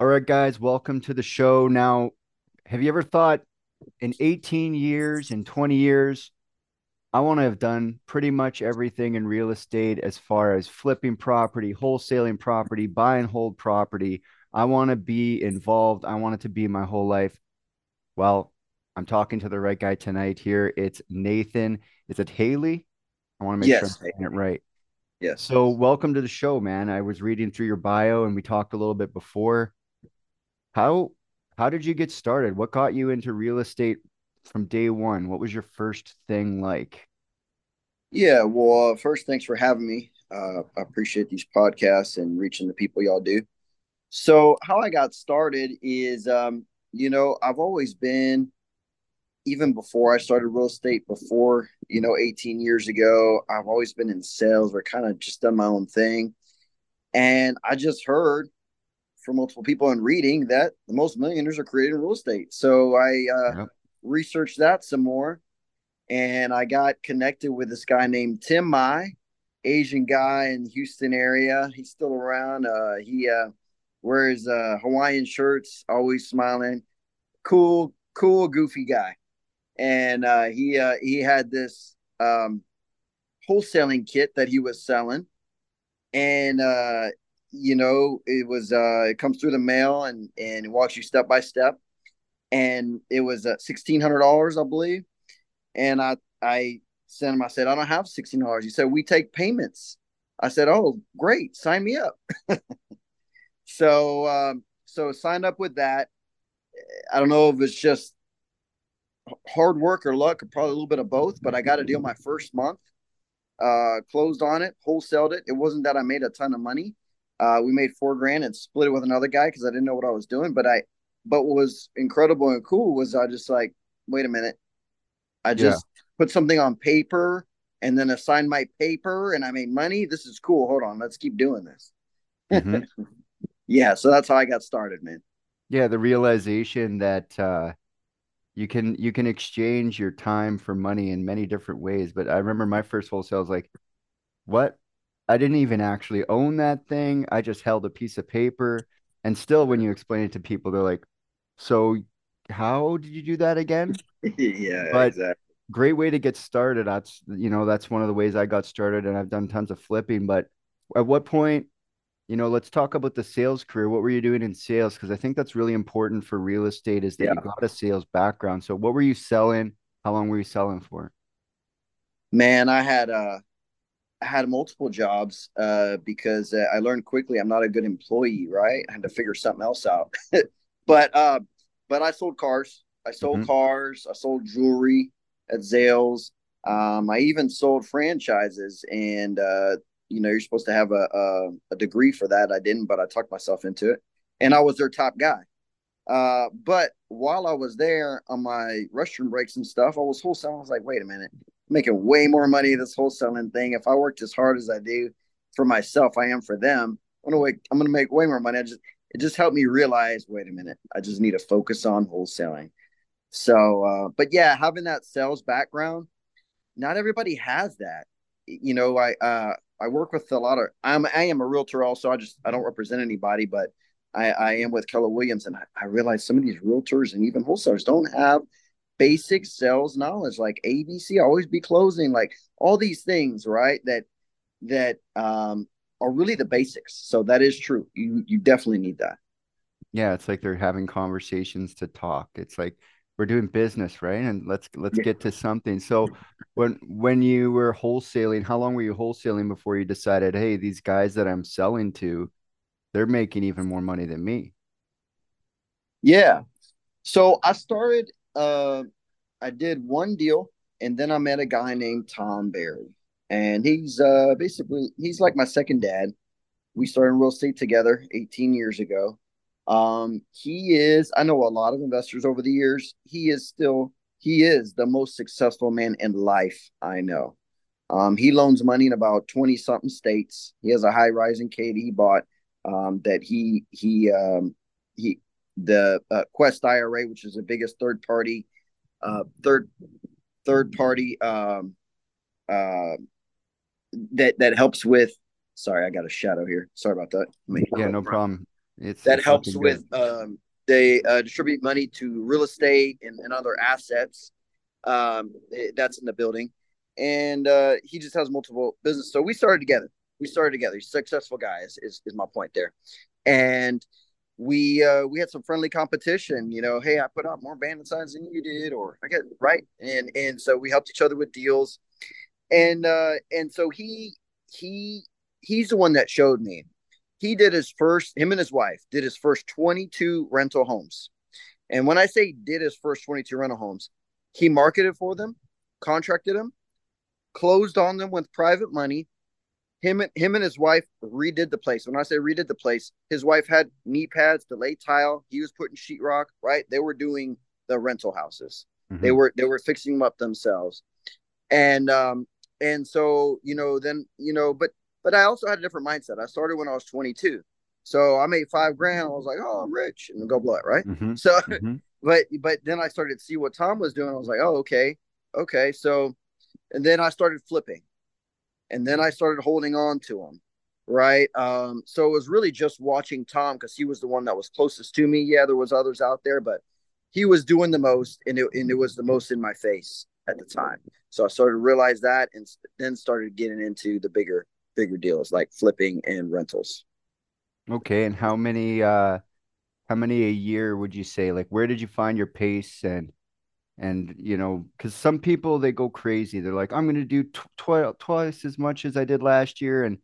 All right, guys, welcome to the show. Now, have you ever thought in 18 years, in 20 years, I want to have done pretty much everything in real estate as far as flipping property, wholesaling property, buy and hold property. I want to be involved. I want it to be my whole life. Well, I'm talking to the right guy tonight here. It's Nathan. Is it Haley? I want to make sure I'm Yes, saying it right. yes. So, welcome to the show, man. I was reading through your bio and we talked a little bit before. How how did you get started? What got you into real estate from day one? What was your first thing like? Yeah, well, uh, first, thanks for having me. Uh, I appreciate these podcasts and reaching the people y'all do. So, how I got started is, um, you know, I've always been, even before I started real estate, before, you know, 18 years ago, I've always been in sales or kind of just done my own thing. And I just heard from multiple people in reading that the most millionaires are created in real estate. So, I uh, Yep. researched that some more and I got connected with this guy named Tim Mai, Asian guy in the Houston area. He's still around. Uh, he uh, wears uh, Hawaiian shirts, always smiling. Cool, cool, goofy guy. And uh, he uh, he had this um, wholesaling kit that he was selling, and uh, you know it was uh, it comes through the mail and and it walks you step by step. And it was uh, sixteen hundred dollars, I believe and I I sent him. I said I don't have sixteen dollars. He said we take payments. I said oh great, sign me up. So um, so signed up with that. I don't know if it's just hard work or luck, or probably a little bit of both. But I got a deal my first month. Uh, closed on it, wholesaled it. It wasn't that I made a ton of money. Uh, we made four grand and split it with another guy because I didn't know what I was doing. But I, but what was incredible and cool was I just like, wait a minute, I Yeah. just put something on paper and then assigned my paper and I made money. This is cool. Hold on, let's keep doing this. hmm Yeah, so that's how I got started, man. Yeah, the realization that uh you can you can exchange your time for money in many different ways. But I remember my first wholesale was like, what? I didn't even actually own that thing. I just held a piece of paper. And still when you explain it to people, they're like, so how did you do that again? yeah, But exactly. great way to get started. That's, you know, that's one of the ways I got started and I've done tons of flipping. But at what point, you know, let's talk about the sales career. What were you doing in sales? Because I think that's really important for real estate is that Yeah, you got a sales background. So what were you selling? How long were you selling for? man, I had uh had multiple jobs uh because uh, I learned quickly I'm not a good employee, right? I had to figure something else out. but uh but I sold cars. I sold hmm cars, I sold jewelry at Zales. Um I even sold franchises and uh you know, you're supposed to have a, a a degree for that. I didn't, but I tucked myself into it. And I was their top guy. Uh, but while I was there on my restroom breaks and stuff, I was wholesaling. I was like, wait a minute, making way more money this wholesaling thing. If I worked as hard as I do for myself, I am for them. I'm gonna wait, I'm gonna make way more money. I just it just helped me realize, wait a minute, I just need to focus on wholesaling. So, uh, but yeah, having that sales background, not everybody has that. You know, I uh, I work with a lot of. I'm I am a realtor also. I just I don't represent anybody, but I I am with Keller Williams, and I, I realize some of these realtors and even wholesalers don't have basic sales knowledge like ABC, always be closing, like all these things, right? That that um are really the basics. So that is true. You you definitely need that. Yeah, it's like they're having conversations to talk. It's like we're doing business, right? And let's let's Yeah. get to something. So when when you were wholesaling, how long were you wholesaling before you decided, hey, these guys that I'm selling to, they're making even more money than me? Yeah. So I started. Uh, I did one deal, and then I met a guy named Tom Barry, and he's uh basically he's like my second dad. We started in real estate together 18 years ago. Um, he is. I know a lot of investors over the years. He is still. He is the most successful man in life I know. Um, he loans money in about 20 something states. He has a high rise in Katy he bought um, that he he um, he the uh, Quest IRA, which is the biggest third party uh, third third party um, uh, that that helps with. Sorry, I got a shadow here. Sorry about that. Yeah, no problem. It's that it's helps with good. um, they uh, distribute money to real estate and, and other assets um, eh, that's in the building and uh, he just has multiple business so we started together we started together he's a successful guy is, is, is my point there and we uh, we had some friendly competition you know hey i put out more bandit signs than you did or i get right? And and so we helped each other with deals. And uh and so he he he's the one that showed me. He did his first him and his wife did his first 22 rental homes. And when i say did his first 22 rental homes he marketed for them contracted them closed on them with private money him and him and his wife redid the place. When i say redid the place his wife had knee pads to lay tile he was putting sheetrock right? They were doing the rental houses. Mm-hmm. they were they were fixing them up themselves. And um and so you know then you know but but i also had a different mindset. I started when i was 22 so i made five grand. I was like oh i'm rich and go blow it right? Mm-hmm. so mm-hmm. but but then i started to see what tom was doing. I was like oh okay. Okay. So and then i started flipping and then i started holding on to him. right um so it was really just watching tom because he was the one that was closest to me yeah there was others out there but he was doing the most and it, and it was the most in my face at the time. So I started to realize that and then started getting into the bigger, bigger deals like flipping and rentals. Okay. And how many, uh, how many a year would you say? Like, where did you find your pace and, and you know, because some people they go crazy. They're like, I'm going to do tw- twice as much as I did last year, and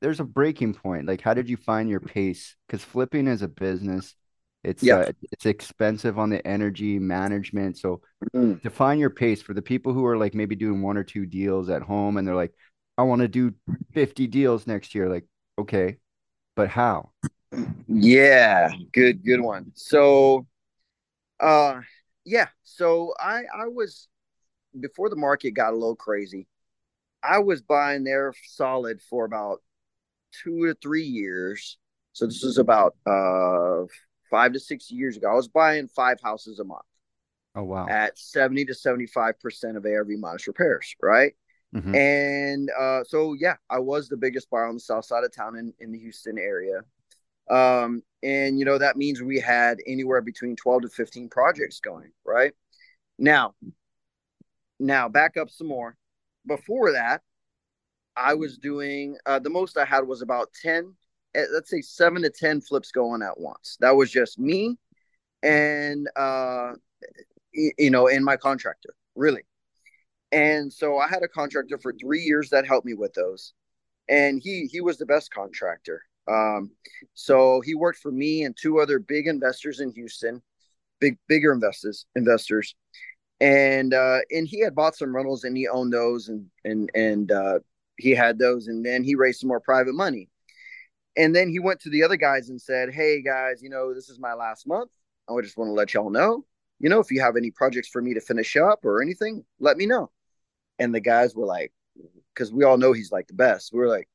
there's a breaking point. Like, how did you find your pace? Because flipping is a business. It's yeah. Uh, it's expensive on the energy management. So mm. define your pace for the people who are like maybe doing one or two deals at home and they're like, I want to do 50 deals next year. Like, okay, but how? Yeah, good, good one. So uh yeah, so I I was before the market got a little crazy, I was buying there solid for about two to three years. So this was about uh five to six years ago. I was buying five houses a month. Oh wow! At seventy to seventy-five percent of ARV minus repairs, right? Mm-hmm. And uh, so yeah, I was the biggest buyer on the south side of town in, in the Houston area. Um, and you know that means we had anywhere between twelve to fifteen projects going, right? Now, now back up some more. Before that, I was doing uh, the most I had was about ten Eh, let's say seven to ten flips going at once. That was just me and uh you know and my contractor really and so i had a contractor for three years that helped me with those and he he was the best contractor um so he worked for me and two other big investors in houston big bigger investors investors and uh and he had bought some rentals and he owned those and and and uh he had those and then he raised some more private money and then he went to the other guys and said, Hey guys, you know, this is my last month. I just want to let y'all know, you know, if you have any projects for me to finish up or anything, let me know. And the guys were like, because we all know he's like the best. We were like,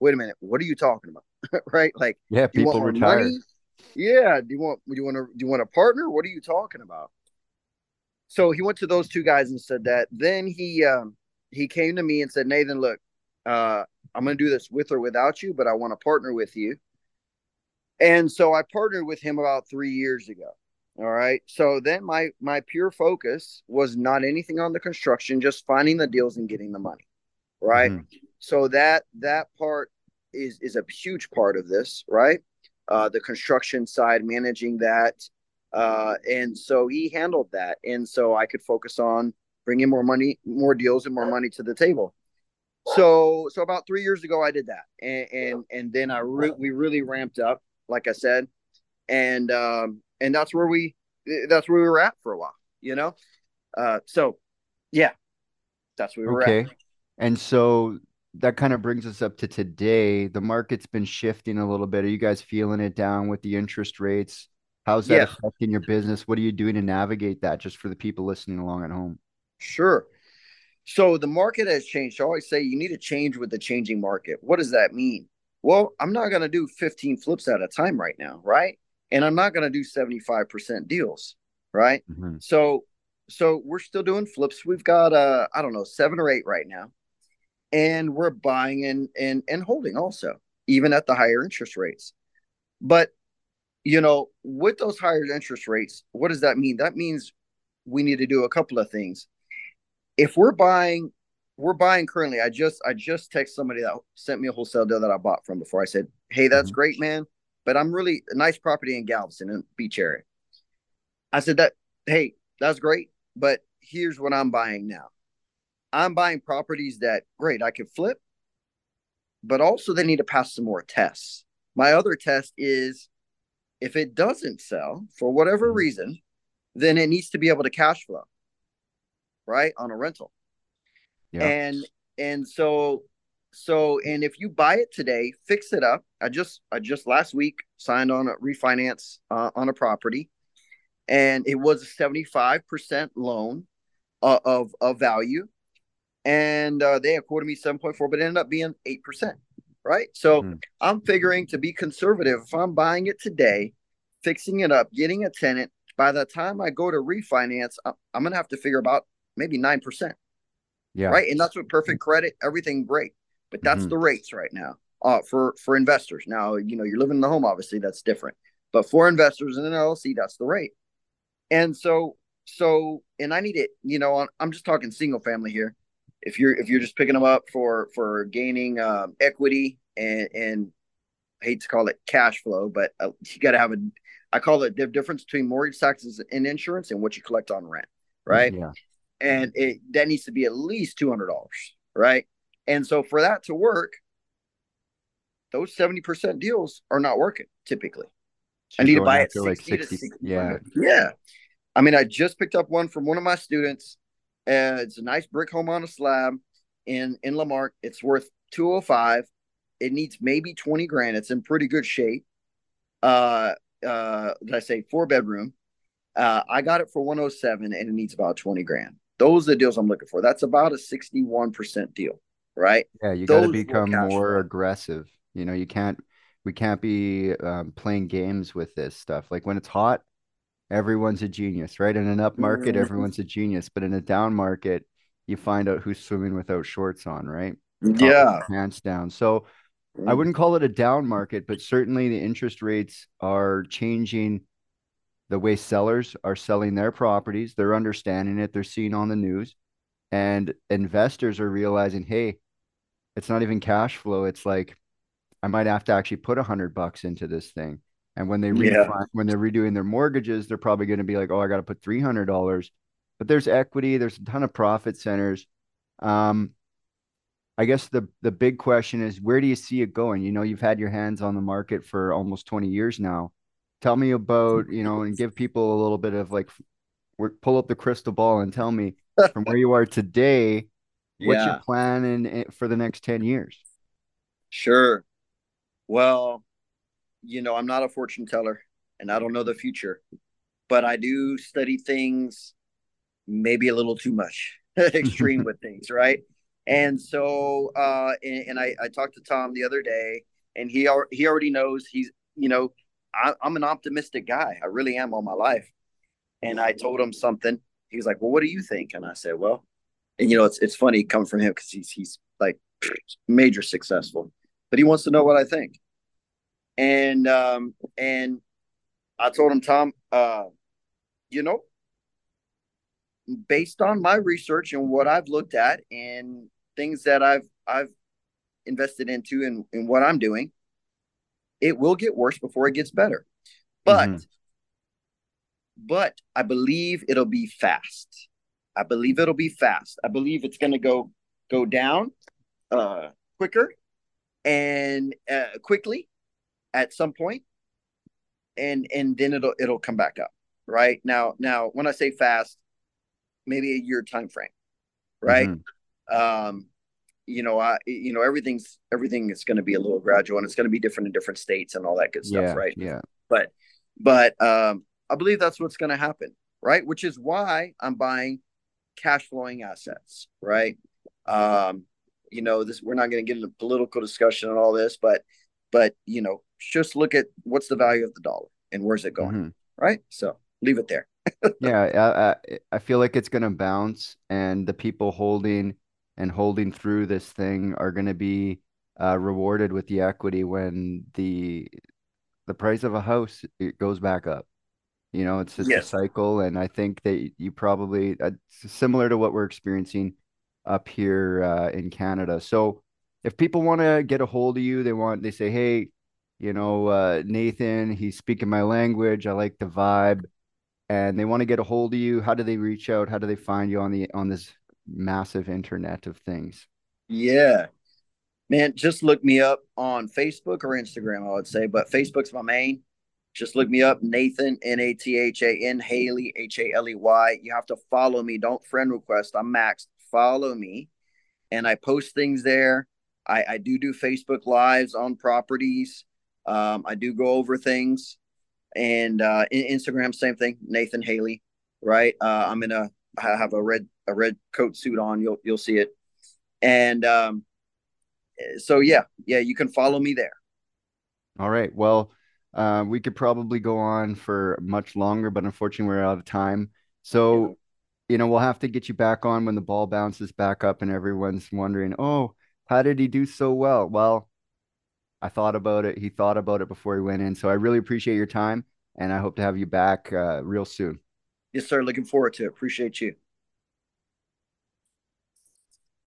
wait a minute, what are you talking about? right? Like, yeah, people retire. Money? Yeah. Do you want, do you want to, do you want a partner? What are you talking about? So he went to those two guys and said that. Then he, um, he came to me and said, Nathan, look, uh, I'm going to do this with or without you, but I want to partner with you. And so I partnered with him about three years ago. All right. So then my my pure focus was not anything on the construction, just finding the deals and getting the money. Right. Mm-hmm. So that that part is is a huge part of this, right? Uh, the construction side, managing that, uh, and so he handled that, and so I could focus on bringing more money, more deals, and more money to the table. So so about three years ago i did that. And and, and then i re- we really ramped up like i said. And um and that's where we that's where we were at for a while you know? Uh so yeah that's where we were okay. at and so that kind of brings us up to today the market's been shifting a little bit are you guys feeling it down with the interest rates how's that yeah. affecting your business what are you doing to navigate that just for the people listening along at home sure so the market has changed. I always say you need to change with the changing market. What does that mean? Well, I'm not going to do 15 flips at a time right now, right? And I'm not going to do 75% deals, right? Mm-hmm. So so we're still doing flips. We've got uh I don't know, 7 or 8 right now. And we're buying and and and holding also, even at the higher interest rates. But you know, with those higher interest rates, what does that mean? That means we need to do a couple of things. If we're buying, we're buying currently. I just I just text somebody that sent me a wholesale deal that I bought from before. I said, "Hey, that's mm-hmm. great, man, but I'm really a nice property in Galveston in beach area." I said that, "Hey, that's great, but here's what I'm buying now. I'm buying properties that great I could flip, but also they need to pass some more tests. My other test is if it doesn't sell for whatever mm-hmm. reason, then it needs to be able to cash flow, right? On a rental. Yeah. And and so so and if you buy it today, fix it up. I just I just last week signed on a refinance uh, on a property and it was a 75% loan uh, of of value and uh, they quoted me 7.4 but it ended up being 8% right? So mm. i'm figuring to be conservative if i'm buying it today fixing it up getting a tenant by the time i go to refinance i'm gonna have to figure about maybe 9% yeah. Right? And that's with perfect credit everything great. But that's mm-hmm. the rates right now uh, for for investors. Now you know you're living in the home obviously that's different. But for investors in an llc that's the rate. And so so and i need it you know i'm just talking single family here if you're if you're just picking them up for for gaining um, equity and and I hate to call it cash flow, but uh, you got to have a. I call it the difference between mortgage taxes and insurance and what you collect on rent, right? Yeah. And it that needs to be at least two hundred dollars, right? And so for that to work, those seventy percent deals are not working typically. I need to buy it 60 like 60, 60 yeah. Yeah. I mean, I just picked up one from one of my students uh, it's a nice brick home on a slab in in La Marque. It's worth 205. It needs maybe 20 grand. It's in pretty good shape. Uh uh did I say four bedroom? Uh I got it for 107 and it needs about 20 grand. Those are the deals I'm looking for. That's about a 61% deal, right? Yeah, you got to become more aggressive. You know, you can't we can't be um, playing games with this stuff. Like when it's hot, everyone's a genius, right? In an up market, mm-hmm. everyone's a genius, but in a down market, you find out who's swimming without shorts on, right? Yeah, pants down. So I mm. wouldn't call it a down market, but certainly the interest rates are changing the way sellers are selling their properties. They're understanding it. They're seeing on the news, and investors are realizing, hey, it's not even cash flow. It's like I might have to actually put a hundred bucks into this thing. And when they yeah. when they're redoing their mortgages, they're probably going to be like, "Oh, I got to put three hundred dollars." But there's equity. There's a ton of profit centers. Um, I guess the the big question is, where do you see it going? You know, you've had your hands on the market for almost twenty years now. Tell me about you know, and give people a little bit of like, pull up the crystal ball and tell me from where you are today, what's yeah. your plan in, in for the next ten years? Sure. Well, you know, I'm not a fortune teller and I don't know the future, but I do study things maybe a little too much extreme with things, right? And so, uh, and, and, I, I talked to Tom the other day, and he he already knows he's, you know, I, I'm an optimistic guy. I really am all my life. And I told him something. He was like, "Well, what do you think?" And I said, "Well," and you know, it's it's funny coming from him because he's he's like major successful, but he wants to know what I think and um, and I told him, Tom, uh, you know, based on my research and what I've looked at and things that I've I've invested into and, what I'm doing, it will get worse before it gets better. But mm-hmm. but I believe it'll be fast. I believe it'll be fast. I believe it's going to go go down uh, quicker and uh, quickly at some point and and then it'll it'll come back up right? Now now when i say fast maybe a year time frame right? Mm-hmm. um you know i you know everything's everything is going to be a little gradual and it's going to be different in different states and all that good stuff yeah, right? yeah. But but um i believe that's what's going to happen right? Which is why i'm buying cash flowing assets right? Um you know this we're not going to get into political discussion and all this but but you know just look at what's the value of the dollar and where's it going, mm-hmm. right? So leave it there. yeah, I, I feel like it's going to bounce, and the people holding and holding through this thing are going to be uh, rewarded with the equity when the the price of a house it goes back up. You know, it's just a cycle, and I think that you probably uh, similar to what we're experiencing up here uh, in Canada. So, if people want to get a hold of you, they want they say, "Hey, you know, uh, Nathan, he's speaking my language. I like the vibe," and they want to get a hold of you. How do they reach out? How do they find you on the on this massive internet of things? Yeah. Man, just look me up on Facebook or Instagram, I would say, but Facebook's my main. Just look me up, Nathan, N A T H A N, Haley, H A L E Y. You have to follow me. Don't friend request. I'm maxed. Follow me. And I post things there. I, I do do Facebook Lives on properties. Um, I do go over things. And uh, Instagram, same thing, Nathan Haley, right? Uh, I'm in a, I have a red, a red coat suit on. You'll, you'll see it. And um, so yeah, yeah, you can follow me there. All right. Well, uh, we could probably go on for much longer, but unfortunately, we're out of time. Yeah. So, you know, we'll have to get you back on when the ball bounces back up and everyone's wondering, oh, how did he do so well? Well, I thought about it. He thought about it before he went in. So I really appreciate your time and I hope to have you back uh, real soon. Yes, sir. Looking forward to it. Appreciate you.